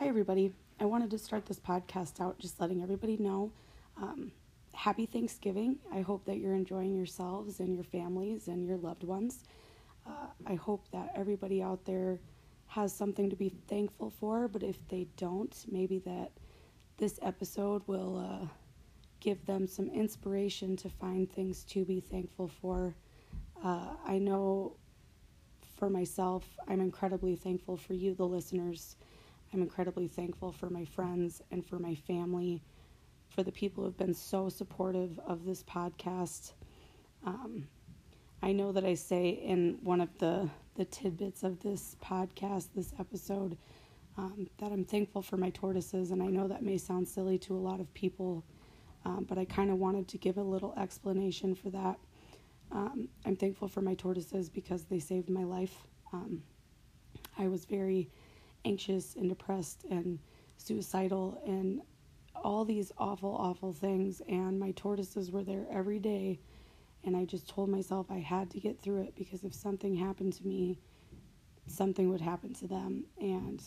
Hi, everybody. I wanted to start this podcast out just letting everybody know um, happy Thanksgiving. I hope that you're enjoying yourselves and your families and your loved ones. Uh, I hope that everybody out there has something to be thankful for, but if they don't, maybe that this episode will uh, give them some inspiration to find things to be thankful for. Uh, I know for myself, I'm incredibly thankful for you, the listeners. I'm incredibly thankful for my friends and for my family, for the people who have been so supportive of this podcast. Um, I know that I say in one of the, the tidbits of this podcast, this episode, um, that I'm thankful for my tortoises, and I know that may sound silly to a lot of people, um, but I kind of wanted to give a little explanation for that. Um, I'm thankful for my tortoises because they saved my life. Um, I was very anxious and depressed and suicidal and all these awful, awful things. And my tortoises were there every day. And I just told myself I had to get through it because if something happened to me, something would happen to them. And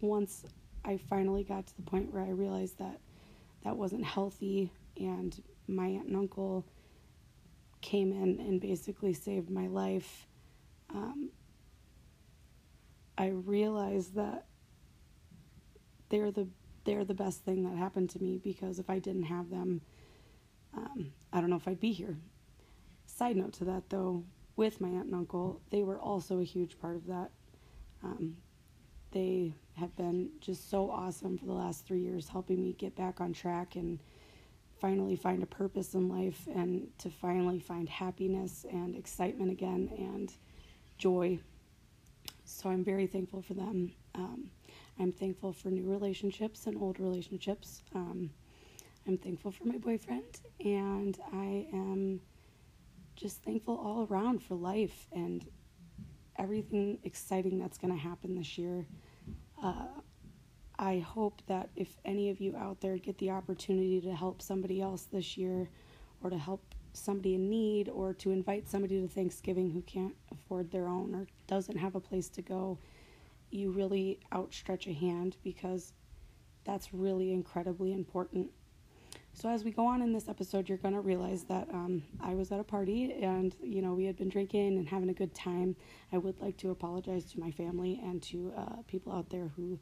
once I finally got to the point where I realized that that wasn't healthy and my aunt and uncle came in and basically saved my life, um, I realized that they're the they're the best thing that happened to me because if I didn't have them, um, I don't know if I'd be here. Side note to that though, with my aunt and uncle, they were also a huge part of that. Um, they have been just so awesome for the last three years, helping me get back on track and finally find a purpose in life and to finally find happiness and excitement again and joy so I'm very thankful for them. Um, I'm thankful for new relationships and old relationships. Um, I'm thankful for my boyfriend, and I am just thankful all around for life and everything exciting that's going to happen this year. Uh, I hope that if any of you out there get the opportunity to help somebody else this year or to help somebody in need or to invite somebody to Thanksgiving who can't afford their own or doesn't have a place to go, you really outstretch a hand because that's really incredibly important. So, as we go on in this episode, you're going to realize that um, I was at a party and, you know, we had been drinking and having a good time. I would like to apologize to my family and to uh, people out there who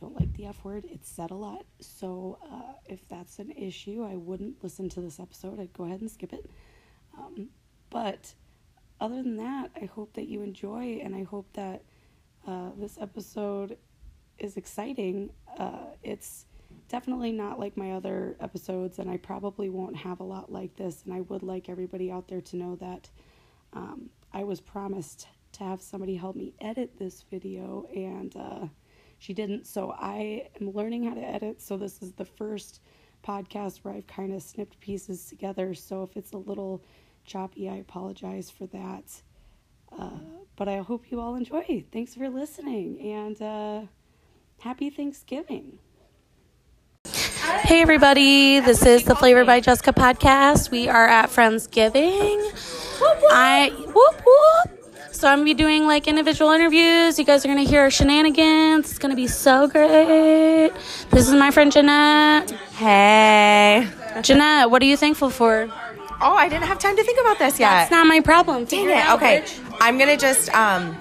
don't like the F word. It's said a lot. So uh, if that's an issue, I wouldn't listen to this episode. I'd go ahead and skip it. Um, but other than that, I hope that you enjoy and I hope that uh, this episode is exciting. Uh, it's definitely not like my other episodes, and I probably won't have a lot like this. And I would like everybody out there to know that um, I was promised to have somebody help me edit this video, and uh, she didn't. So I am learning how to edit. So this is the first podcast where I've kind of snipped pieces together. So if it's a little choppy, I apologize for that. Uh, but I hope you all enjoy. Thanks for listening and uh, happy Thanksgiving. Hey, everybody. This is the Flavor by Jessica podcast. We are at Friendsgiving. I, whoop, whoop. So I'm gonna be doing like individual interviews. You guys are gonna hear our shenanigans. It's gonna be so great. This is my friend Jeanette. Hey. Jeanette, what are you thankful for? Oh, I didn't have time to think about this yet. That's not my problem. Dang Figure it. out, Okay. bitch. I'm gonna just um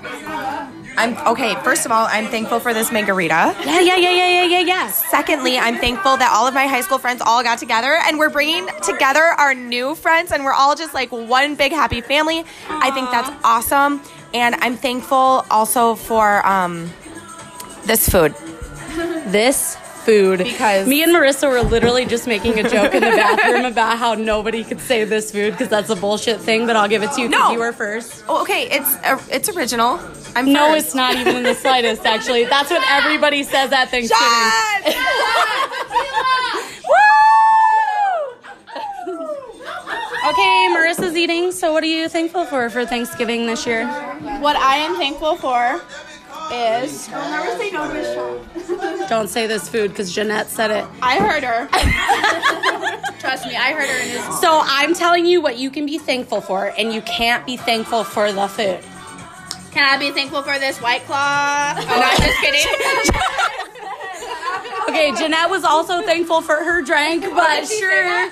I'm okay, first of all, I'm thankful for this margarita. Yeah, yeah, yeah, yeah, yeah, yeah, yeah. Secondly, I'm thankful that all of my high school friends all got together and we're bringing together our new friends and we're all just like one big happy family. I think that's awesome. And I'm thankful also for um this food. This food. Because- me and Marissa were literally just making a joke in the bathroom about how nobody could say this food because that's a bullshit thing, but I'll give it to you because No. you were first. Oh, okay, it's uh, it's original. I'm No, first. it's not even in the slightest, actually. That's what everybody says at Thanksgiving. Okay, Marissa's eating. So, what are you thankful for for Thanksgiving this year? What I am thankful for is Don't say this food because Jeanette said it. I heard her. Trust me, I heard her in this. So, I'm telling you what you can be thankful for, and you can't be thankful for the food. Can I be thankful for this white claw? Oh, no, I'm just kidding. Okay, Jeanette was also thankful for her drink, but sure.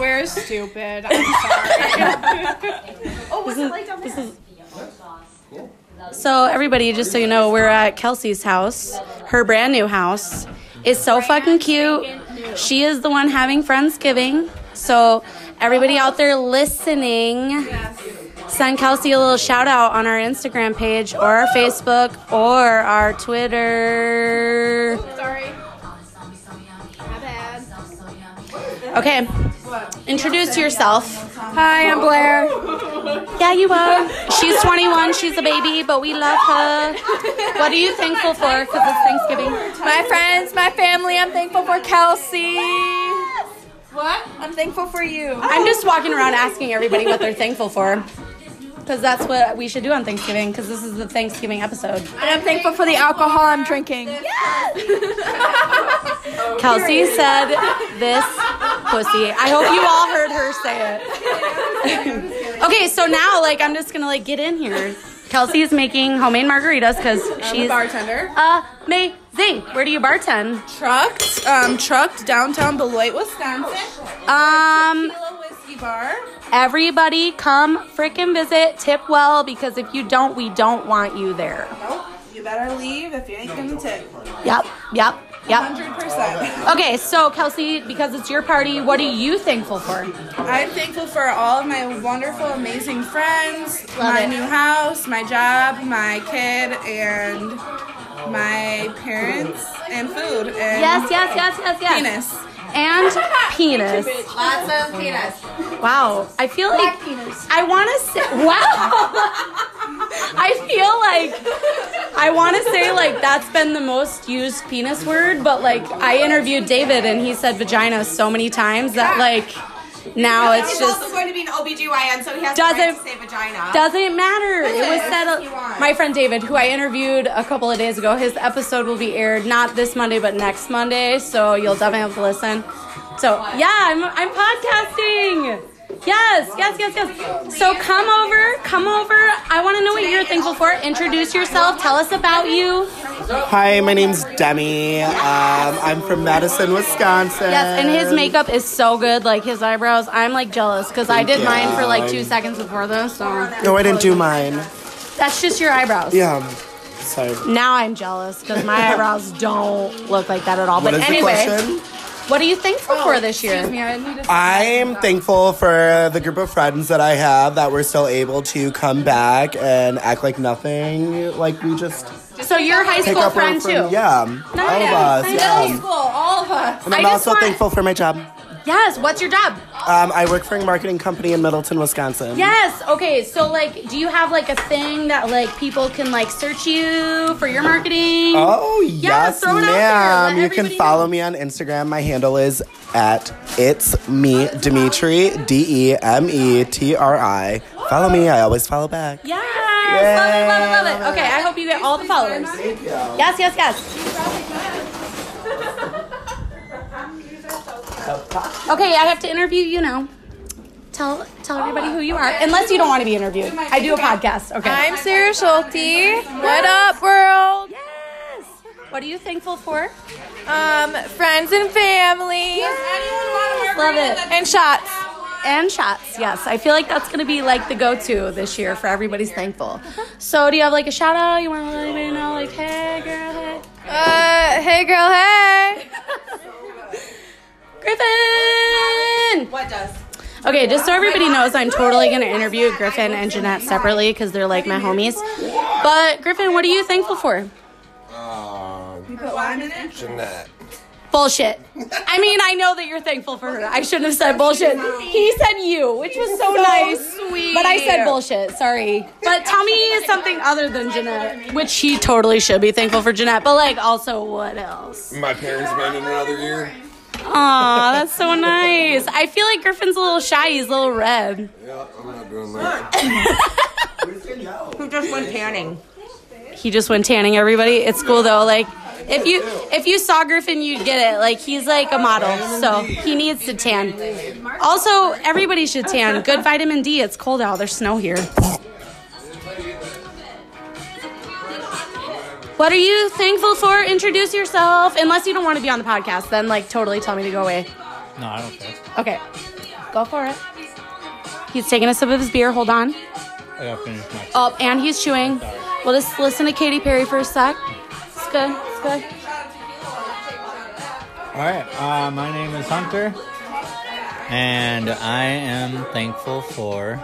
We're stupid. I'm sorry. Oh, what's it like down This there? is. So everybody, just so you know, we're at Kelsey's house. Her brand new house is so fucking cute. She is the one having Friendsgiving. So everybody out there listening, send Kelsey a little shout out on our Instagram page or our Facebook or our Twitter. sorry. Okay, introduce yourself. Hi, I'm Blair. Yeah, you are. She's 21. She's a baby, but we love her. What are you thankful for? Because it's Thanksgiving. My friends, my family, I'm thankful for Kelsey. What? I'm thankful for you. I'm just walking around asking everybody what they're thankful for. Because that's what we should do on Thanksgiving, because this is the Thanksgiving episode. And I'm thankful for the alcohol I'm drinking. Yes! Kelsey said this pussy. I hope you all heard her say it. okay, so now, like, I'm just gonna, like, get in here. Kelsey is making homemade margaritas because she's a bartender. may amazing. Where do you bartend? Trucked, um, trucked downtown Beloit, Wisconsin. Um, Whiskey Bar. Everybody come frickin' visit, tip well, because if you don't, we don't want you there. Nope, you better leave if you ain't gonna tip. Yep, yep, yep. 100%. Okay, so Kelsey, because it's your party, what are you thankful for? I'm thankful for all of my wonderful, amazing friends, Love my it. new house, my job, my kid, and my parents, and food. And Yes, yes, yes, yes, yes. Penis. And penis. Lots of penis. Wow. I feel like penis. I want to say wow. I feel like I want to say like that's been the most used penis word, but like I interviewed David and he said vagina so many times that like now it's He's just also going to be an OBGYN, so he has Doesn't- to say vagina. doesn't matter. It was said. My friend David, who I interviewed a couple of days ago, his episode will be aired not this Monday but next Monday, so you'll definitely have to listen. So yeah, I'm I'm podcasting. Yes, yes, yes, yes. So come over, come over. I want to know what you're thankful for. Introduce yourself. Tell us about you. Hi, my name's Demi. Um, I'm from Madison, Wisconsin. Yes, and his makeup is so good. Like his eyebrows, I'm like jealous because I did mine for like two seconds before this. So No, I didn't do mine. that's just your eyebrows. Yeah. Sorry. Now I'm jealous because my eyebrows don't look like that at all. What but anyway? What are you thankful for oh, this year? Excuse me, I need to. I'm thankful for the group of friends that I have that we're still able to come back and act like nothing. Like we just So you're a high school friend friend- too. Yeah. All of us. Nice. Yeah. School, all of us. And I'm I also want- thankful for my job. Yes. What's your job? Um, I work for a marketing company in Middleton, Wisconsin. Yes. Okay. So like, do you have like a thing that like people can like search you for your marketing? Oh yes, throw it out there. ma'am. You can follow know. me on Instagram. My handle is at it's me Demetri D E M E T R I. Follow me. I always follow back. Yes. Love it. Love it. Love it. Okay. I hope you get all the followers. Yes. Yes. Yes. Okay. I have to interview you now. Tell tell everybody who you are, unless you don't want to be interviewed. I do a podcast. Okay. I'm Sarah Schulte. What up, world? Yes. What are you thankful for? Um, friends and family. Love it. And shots. And shots, yes. I feel like that's going to be like the go to this year for everybody's thankful. So, do you have like a shout out? You want to let anybody know, like, hey, girl, hey? Uh, hey girl, hey. Griffin! What does? Okay, just so everybody knows, I'm totally going to interview Griffin and Jeanette separately because they're like my homies. But, Griffin, what are you thankful for? Um, I'm an interview. Jeanette. Bullshit. I mean, I know that you're thankful for her. I shouldn't have said bullshit. He said you, which was so, nice. sweet. But I said bullshit. Sorry. But tell me something other than Jeanette, which he totally should be thankful for Jeanette. But like, also, what else? My parents made it another year. Aw, that's so nice. I feel like Griffin's a little shy. He's a little red. Yeah, I'm not doing that. Who just went tanning? He just went tanning. Everybody, it's cool though. Like, if you if you saw Griffin, you'd get it. Like, he's like a model, so he needs to tan. Also, everybody should tan. Good vitamin D. It's cold out. There's snow here. What are you thankful for? Introduce yourself. Unless you don't want to be on the podcast, then like totally tell me to go away. No, I don't care. Okay, go for it. He's taking a sip of his beer. Hold on. I gotta finish my. Oh, and he's chewing. We'll just listen to Katy Perry for a sec. It's good. It's good. All right. Uh, my name is Hunter, and I am thankful for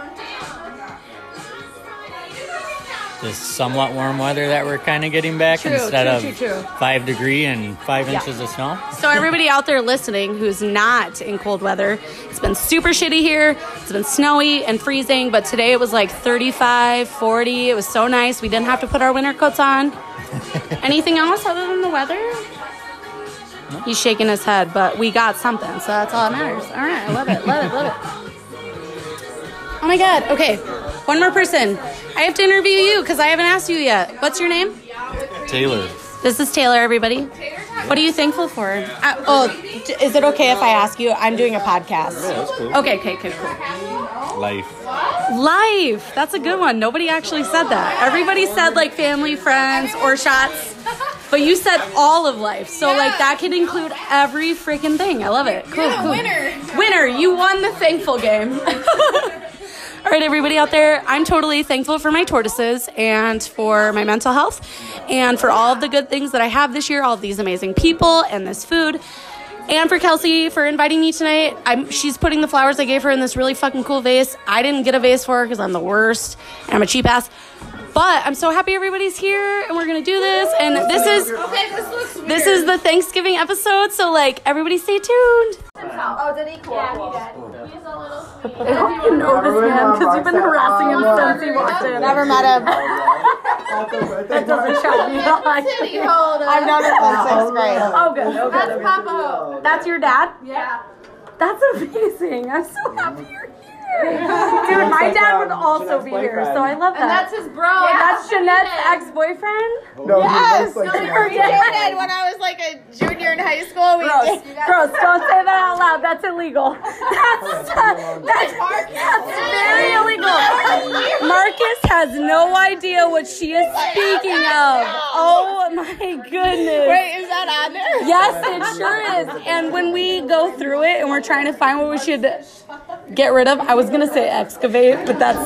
this somewhat warm weather that we're kind of getting back True, instead true, of true, five degree and five Yeah. inches of snow. So everybody out there listening who's not in cold weather, it's been super shitty here. It's been snowy and freezing, but today it was like 35, 40. It was so nice. We didn't have to put our winter coats on. Anything else other than the weather? He's shaking his head, but we got something, so that's all that matters. All right, I love it, love it, love it. Oh my god, okay. One more person. I have to interview you because I haven't asked you yet. What's your name? Taylor, This is Taylor, everybody. What are you thankful for? Uh, oh, is it okay if I ask you? I'm doing a podcast. that's cool. Okay, okay, okay, cool. life. Life. That's a good one. Nobody actually said that. Everybody said like family, friends, or shots. But you said all of life. So like that can include every freaking thing. I love it. Cool, cool. winner. Winner. You won the thankful game. All right, everybody out there, I'm totally thankful for my tortoises and for my mental health and for all of the good things that I have this year, all of these amazing people and this food. And for Kelsey for inviting me tonight. I'm, she's putting the flowers I gave her in this really fucking cool vase. I didn't get a vase for her because I'm the worst and I'm a cheap ass. But I'm so happy everybody's here and we're gonna do this. And this is Okay, this looks weird. this is the Thanksgiving episode, so like everybody stay tuned. Oh, did he? Cool. Yeah, he did. He's a little sweetie. I hope you know this man because you've been harassing him since he walked in. Never met him. That doesn't shock me. Titty holder. I've known him since sixth grade. Oh, good. Good. That's Papa Hope. That's your dad? Yeah. That's amazing. I'm so happy you're here. Dude, my dad would also be here, so I love that. And that's his bro. That's Jeanette's ex-boyfriend? No, Yes, he looks like we dated when I was like a junior in high school. We Gross. Gross. Don't say that out loud. That's illegal. That's, that's, uh, that's very illegal. Marcus has no idea what she is speaking of. Oh my goodness. Wait, is that on there? Yes, it sure is. And when we go through it and we're trying to find what we should get rid of, I was gonna say excavate, but that's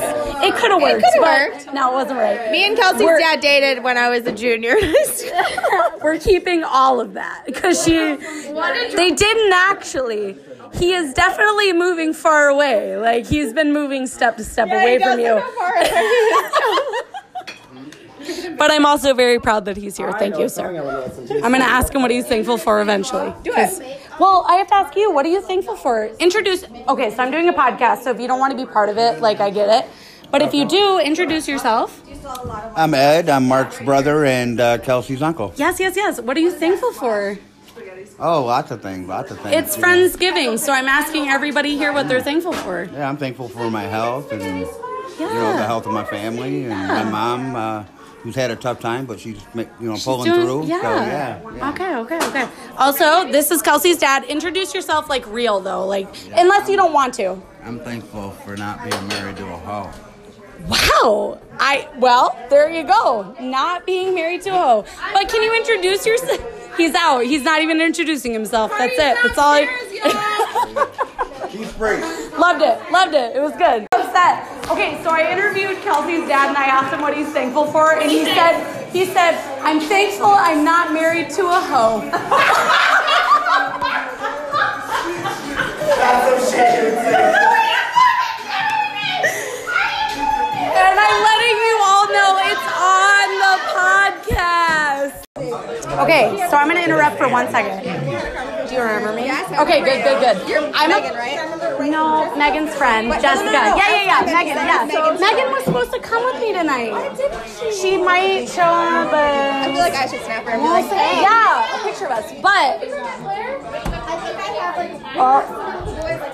it could have worked. coulda but worked. No, it wasn't right. Me and Kelsey's We're- dad dated when I was a junior in high school. We're keeping all of that because she. They didn't actually. He is definitely moving far away. Like he's been moving step to step away from you. But I'm also very proud that he's here. Thank you, sir. I'm gonna ask him what he's thankful for eventually. Do it. Well, I have to ask you, what are you thankful for? Introduce. Okay, so I'm doing a podcast, so if you don't want to be part of it, like I get it. But if you do, introduce yourself. I'm Ed. I'm Mark's brother and uh, Kelsey's uncle. Yes, yes, yes. What are you thankful for? Oh, lots of things. Lots of things. It's know. Friendsgiving, so I'm asking everybody here what they're thankful for. Yeah, I'm thankful for my health and you know the health of my family and my mom, uh, who's had a tough time, but she's ma- you know pulling Doing- through. Yeah. So yeah, yeah. Okay, okay, okay. Also, this is Kelsey's dad. Introduce yourself like real though, like unless you don't want to. I'm thankful for not being married to a hoe. Wow. I well, there you go. Not being married to a hoe. But can you introduce yourself? He's out. He's not even introducing himself. That's it. That's all. I- She's free. Loved it. Loved it. It was good. Upset. Okay, so I interviewed Kelsey's dad and I asked him what he's thankful for, and he said, he said, I'm thankful I'm not married to a hoe. And I'm letting you all know it's on the podcast. Okay, so I'm gonna interrupt for one second. Do you remember me? Yes. Okay, good, good, good. You're I'm Megan, a, right? No, Megan's friend, Jessica. no, no, Yeah, yeah, yeah. Megan, Megan, Megan, yes. Megan. Megan was supposed to come with me tonight. Why didn't She She might show up, I feel like I should snap her and be like, hey. yeah, a picture of us. But I think I have like. Oh. Well,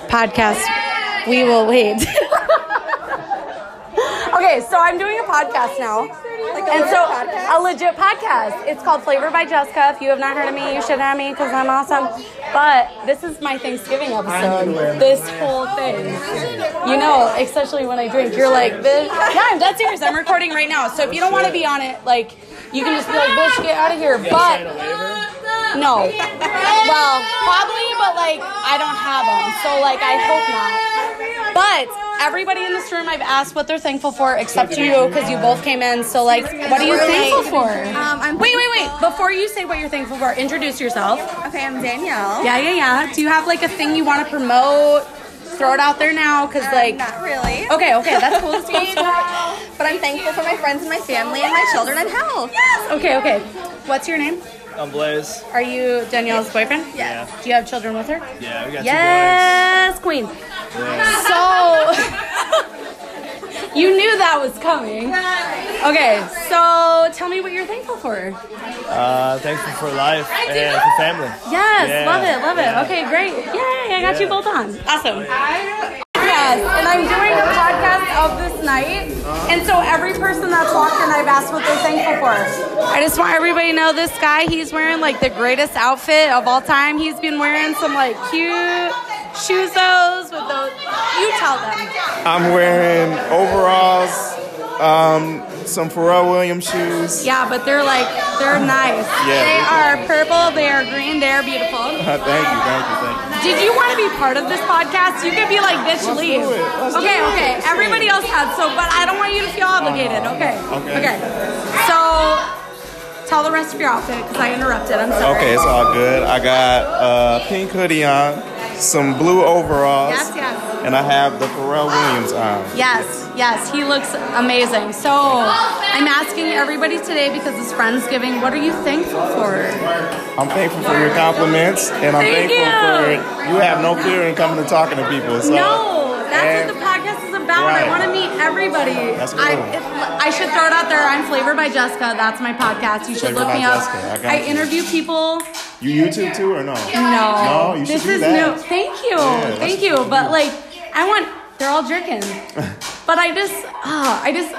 podcast, we will wait. okay, so I'm doing a podcast now. and so, a legit podcast. It's called Flavor by Jessica. If you have not heard of me, you should have me because I'm awesome. But this is my Thanksgiving episode. This whole thing. You know, especially when I drink, you're like, this. Yeah, I'm dead serious. I'm recording right now. So if you don't want to be on it, like, you can just be like, bitch, get out of here. But no, well, probably, but like I don't have them, so like I hope not. But everybody in this room, I've asked what they're thankful for, except you, because you both came in. So like, what are you thankful for? Um, I'm wait, wait, wait. Before you say what you're thankful for, introduce yourself. Okay, I'm Danielle. Yeah, yeah, yeah. Do you have like a thing you want to promote? Throw it out there now, cause like. Not really. Okay, okay, that's cool. That's cool. But I'm thankful for my friends and my family and my children and health. Okay, okay. What's your name? I'm Blaze. Are you Danielle's boyfriend? Yeah. Do you have children with her? Yeah, we got two boys. Yes, queen. So you knew that was coming. Okay, so tell me what you're thankful for. two boys. Uh, thankful for life and for family. Yes, Yeah, love it, love it. yeah. Okay, great. Yay, I got Yeah. you both on. Awesome. Yes, and I'm doing a podcast of this night, and so every person that's walked in, I've asked what they're thankful for. I just want everybody to know this guy, he's wearing like the greatest outfit of all time. He's been wearing some like cute shoes with those. You tell them. I'm wearing overalls, um, some Pharrell Williams shoes. Yeah, but they're like they're nice. Yeah, they are purple. They are green. They are beautiful. thank you, thank you, thank you. Did you want to be part of this podcast? You could be like, bitch, Let's leave. do it. Let's do okay, okay. Let's Everybody else had so, but I don't want you to feel obligated. Okay. Okay. Okay. So, tell the rest of your outfit because I interrupted. I'm sorry. Okay, it's all good. I got a pink hoodie on, some blue overalls, Yes, yes. and I have the Pharrell Williams on. Yes, yes, he looks amazing. So I'm asking everybody today because it's Friendsgiving. What are you thankful for? I'm thankful for your compliments, and I'm Thank thankful you. for you have no fear in coming and talking to people. So, no, that's what the podcast is about. I want to meet everybody. That's I, cool. it, I should throw it out there. I'm Flavored by Jessica. That's my podcast. You should Flavored look me up. Jessica. I I interview people. You YouTube too or no? No, No, you should this do is that. new. Thank you, Yeah, that's thank you. But like, I want. They're all jerking. but I just, ah, I just.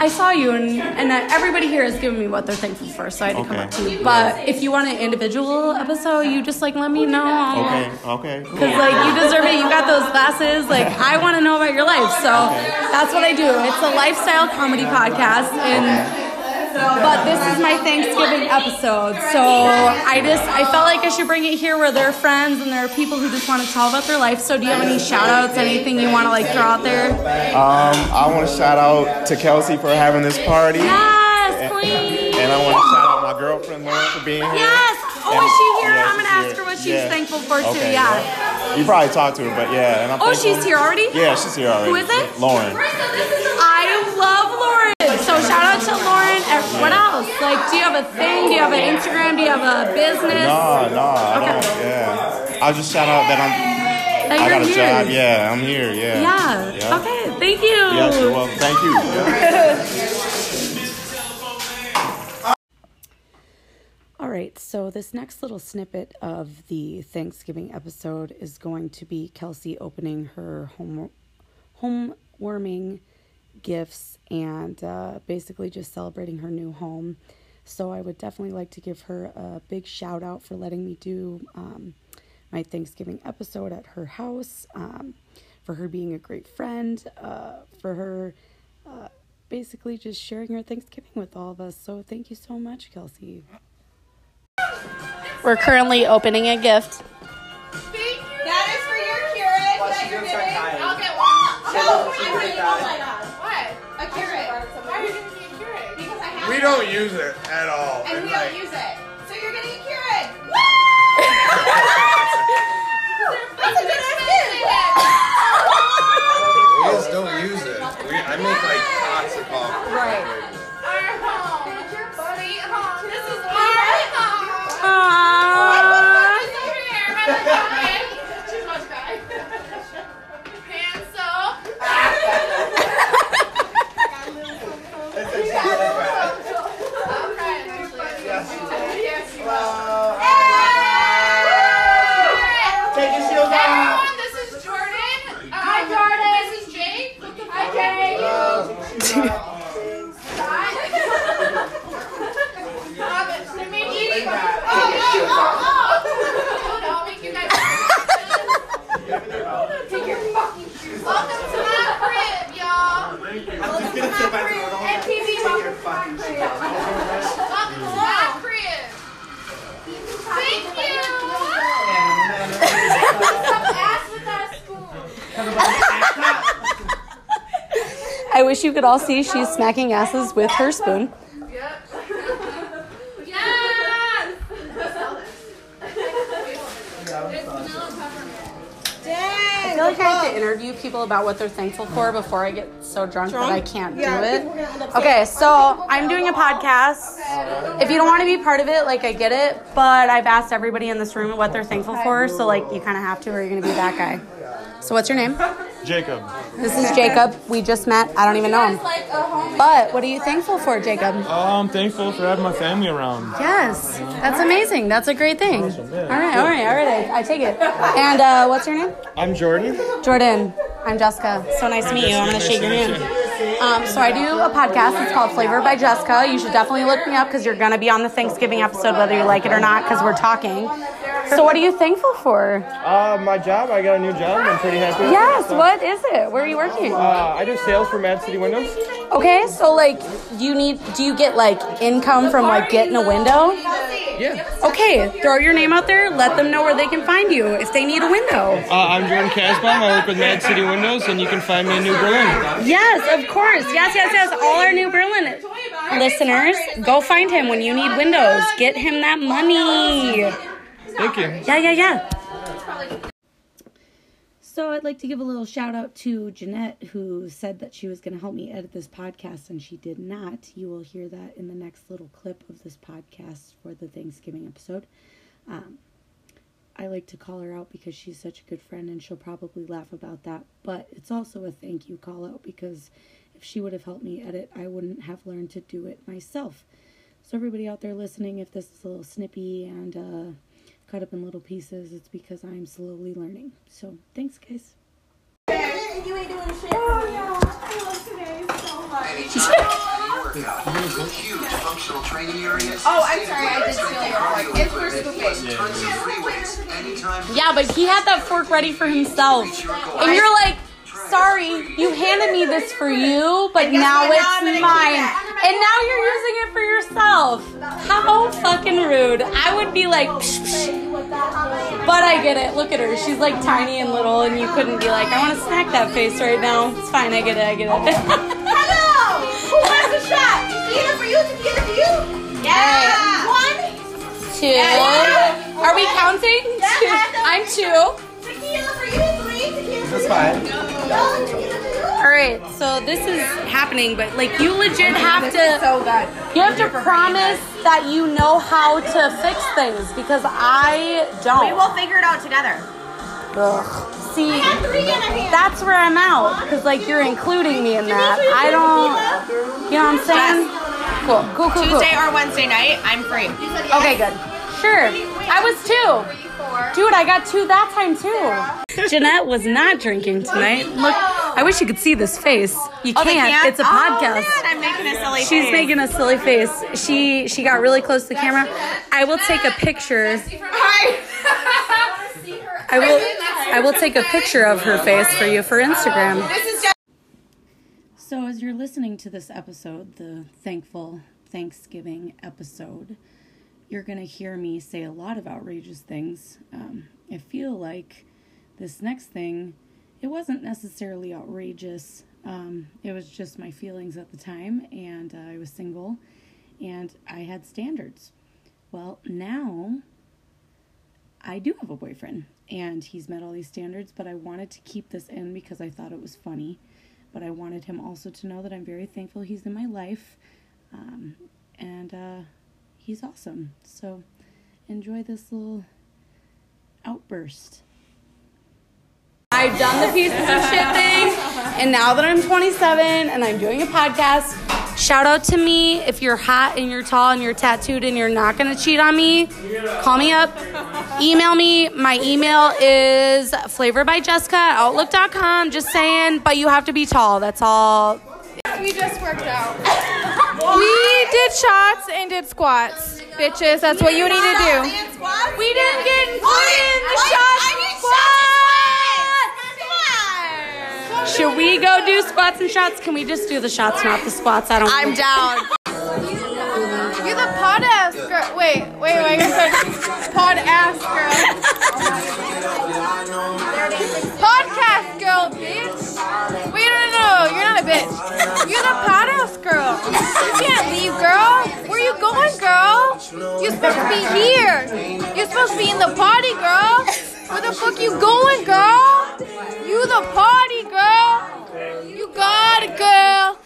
I saw you, and, and everybody here has given me what they're thankful for, so I had to come Okay. up to you. But if you want an individual episode, you just like let me know. Okay, okay, cool. Because like you deserve it. You got those glasses. Like I want to know about your life. So that's what I do. It's a lifestyle comedy podcast, and but this is my Thanksgiving episode. So I just I felt like I should bring it here where there are friends and there are people who just want to tell about their life. So do you have any shout outs? Anything you want to like throw out there? Um, I want to shout out to Kelsey for having this party. Yes, And- queen. And I want to shout out my girlfriend Lauren for being here. Yes. Oh, And- is she here? yeah, I'm gonna she's ask her what she's Yeah. thankful for too. Okay, Yeah. You probably talked to her, but yeah. And I'm Oh, thankful- she's here already? Yeah, she's here already. Who is it? Lauren. I love Lauren. So shout out to Lauren. What else? Like, do you have a thing? Do you have an Instagram? Do you have a business? No, no, I Okay. don't. Yeah. I'll just shout out that I'm. That I got a here. job. Yeah, I'm here. Yeah. Yeah. Yeah. Okay. Thank you. Yes, you're welcome. Thank you. Yeah. All right, so this next little snippet of the Thanksgiving episode is going to be Kelsey opening her home home warming gifts and uh, basically just celebrating her new home. So I would definitely like to give her a big shout out for letting me do um, my Thanksgiving episode at her house, um, for her being a great friend, uh, for her uh, basically just sharing her Thanksgiving with all of us. So thank you so much, Kelsey. We're currently opening a gift. That is for your Keurig that you're giving. I'll get one. No, wait, wait, oh my god. We don't use it at all. And And we like, don't use it. Wish you could all see she's smacking asses with her spoon. I feel like I have to interview people about what they're thankful for before I get so drunk, that I can't do people are gonna end it. Okay, so I'm doing a podcast. If you don't want to be part of it, like I get it, but I've asked everybody in this room what they're thankful for, so like you kind of have to, or you're gonna be that guy. So what's your name? Jacob. This is Jacob. We just met. I don't even know him. But what are you thankful for, Jacob? Oh, I'm thankful for having my family around. Yes, that's amazing. That's a great thing. All right, all right, all right. I, I take it. And uh, what's your name? I'm Jordan. Jordan. I'm Jessica. So nice to meet you. I'm going to shake your hand. Um, so I do a podcast. It's called Flavor by Jessica. You should definitely look me up because you're going to be on the Thanksgiving episode, whether you like it or not, because we're talking. So what are you thankful for? Uh, my job, I got a new job. I'm pretty happy. it, Yes. so- What is it? Where are you working? Uh, I do sales for Mad City Windows. Okay. So like, do you need? Do you get like income from like getting a window? Yeah. Okay. Throw your name out there. Let them know where they can find you if they need a window. Uh, I'm Jordan Casbaum. I work with Mad City Windows, and you can find me in New Berlin. Yes, of course. Yes, yes, yes. All our New Berlin listeners, go find him when you need windows. Get him that money. Thank you. Yeah, yeah, yeah. So I'd like to give a little shout out to Jeanette, who said that she was going to help me edit this podcast, and she did not. You will hear that in the next little clip of this podcast for the Thanksgiving episode. Um, I like to call her out because she's such a good friend, and she'll probably laugh about that. But it's also a thank you call out because if she would have helped me edit, I wouldn't have learned to do it myself. So everybody out there listening, if this is a little snippy and uh, cut up in little pieces, it's because I'm slowly learning. So thanks, guys. You ain't doing shit. Oh, yeah. I love today so much. Oh, I'm sorry, I did steal your fork. It's for scooping. Yeah, but he had that fork ready for himself. And you're like, sorry, you handed me this for you, but now it's Now I'm gonna keep mine. It. And now you're using it for yourself. How fucking rude. I would be like, psh, psh. but I get it. Look at her. She's like tiny and little, and you couldn't be like, I want to smack that face right now. It's fine. I get it. I get it. Hello! Who wants a shot? Tequila for you, tequila for you. Yeah. One. two. Are we counting? Two. I'm two. Tequila for you, three. Tequila for That's you. fine. No, tequila for you. All right, so this is happening, but like you legit have to. so good. You have to promise that you know how to fix things because I don't. We will figure it out together. Ugh. See, that's where I'm out because like you're including me in that. I don't. You know what I'm saying? Cool, cool, cool, cool. Tuesday or Wednesday night, I'm free. Okay, good. Sure. I was two. Dude, I got two that time too. Jeanette was not drinking tonight. Look, I wish you could see this face. You Oh, can't. can't? It's a Oh, podcast. man, I'm making a silly She's face. making a silly face. She she got really close to the camera. I will take a picture. I will I will take a picture of her face for you for Instagram. So as you're listening to this episode, the thankful Thanksgiving episode, you're gonna hear me say a lot of outrageous things. Um, I feel like this next thing, it wasn't necessarily outrageous. Um, it was just my feelings at the time, and uh, I was single, and I had standards. Well, now I do have a boyfriend, and he's met all these standards, but I wanted to keep this in because I thought it was funny. But I wanted him also to know that I'm very thankful he's in my life, um, and uh, he's awesome. So enjoy this little outburst. I've done the pieces of shit thing, and now that I'm 27 and I'm doing a podcast, shout out to me if you're hot and you're tall and you're tattooed and you're not gonna cheat on me. Call me up, email me. My email is flavorbyjessica at outlook.com. Just saying, but you have to be tall. That's all. We just worked out. we did shots and did squats. Bitches, that's what you need to do. We didn't get included in the shot Should we go do squats and shots? Can we just do the shots, not the squats? I don't. I'm down. You're the pod ass girl. Wait, wait, wait. Pod ass girl. Podcast girl. bitch. Wait, no, no, no, you're not a bitch. You're the badass girl. You can't leave, girl. Where are you going, girl? You're supposed to be here. You're supposed to be in the party, girl. Where the fuck you going, girl? You the party, girl. You got it, girl.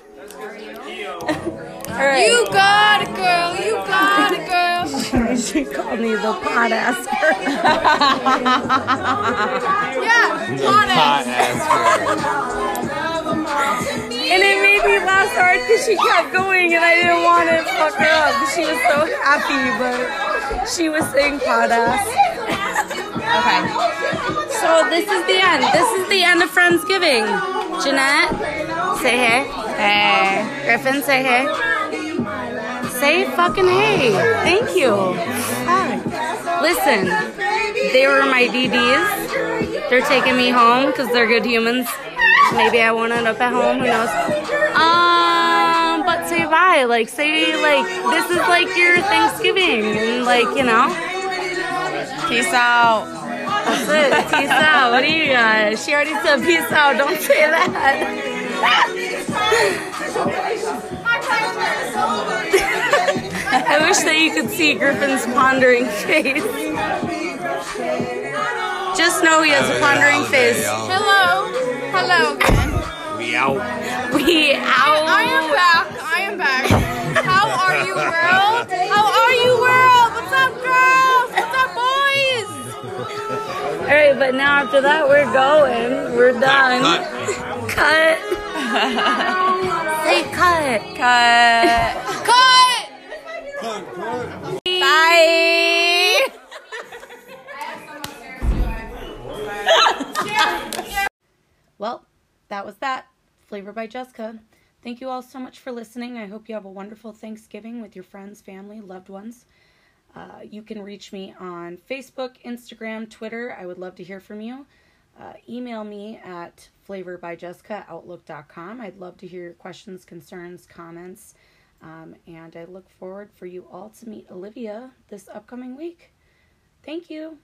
You got it, girl. You got it, girl. she called me the pot ass girl. yeah, Hot And it made me laugh so hard because she kept going and I didn't want to fuck her up. She was so happy, but she was saying pot ass. okay. So this is the end. This is the end of Friendsgiving. Jeanette, say hey. Hey. Griffin, say hey. Say fucking hey. Thank you. Fuck. Listen, they were my DDs. They're taking me home because they're good humans. Maybe I won't end up at home. Who knows? Um, but say bye. Like say like this is like your Thanksgiving, and like you know. Peace out. That's it. Peace out. What do you got? She already said peace out. Don't say that. I wish that you could see Griffin's pondering face. Just know he has a pondering face. Hello. Hello. We out. We out. I am back. I am back. But now after that, we're going. We're done. Cut. Say cut. Cut. Cut. Bye. well, that was that. Flavor by Jessica. Thank you all so much for listening. I hope you have a wonderful Thanksgiving with your friends, family, loved ones. Uh, you can reach me on Facebook, Instagram, Twitter. I would love to hear from you. Uh, email me at flavorbyjessica.outlook.com. I'd love to hear your questions, concerns, comments. Um, and I look forward for you all to meet Olivia this upcoming week. Thank you.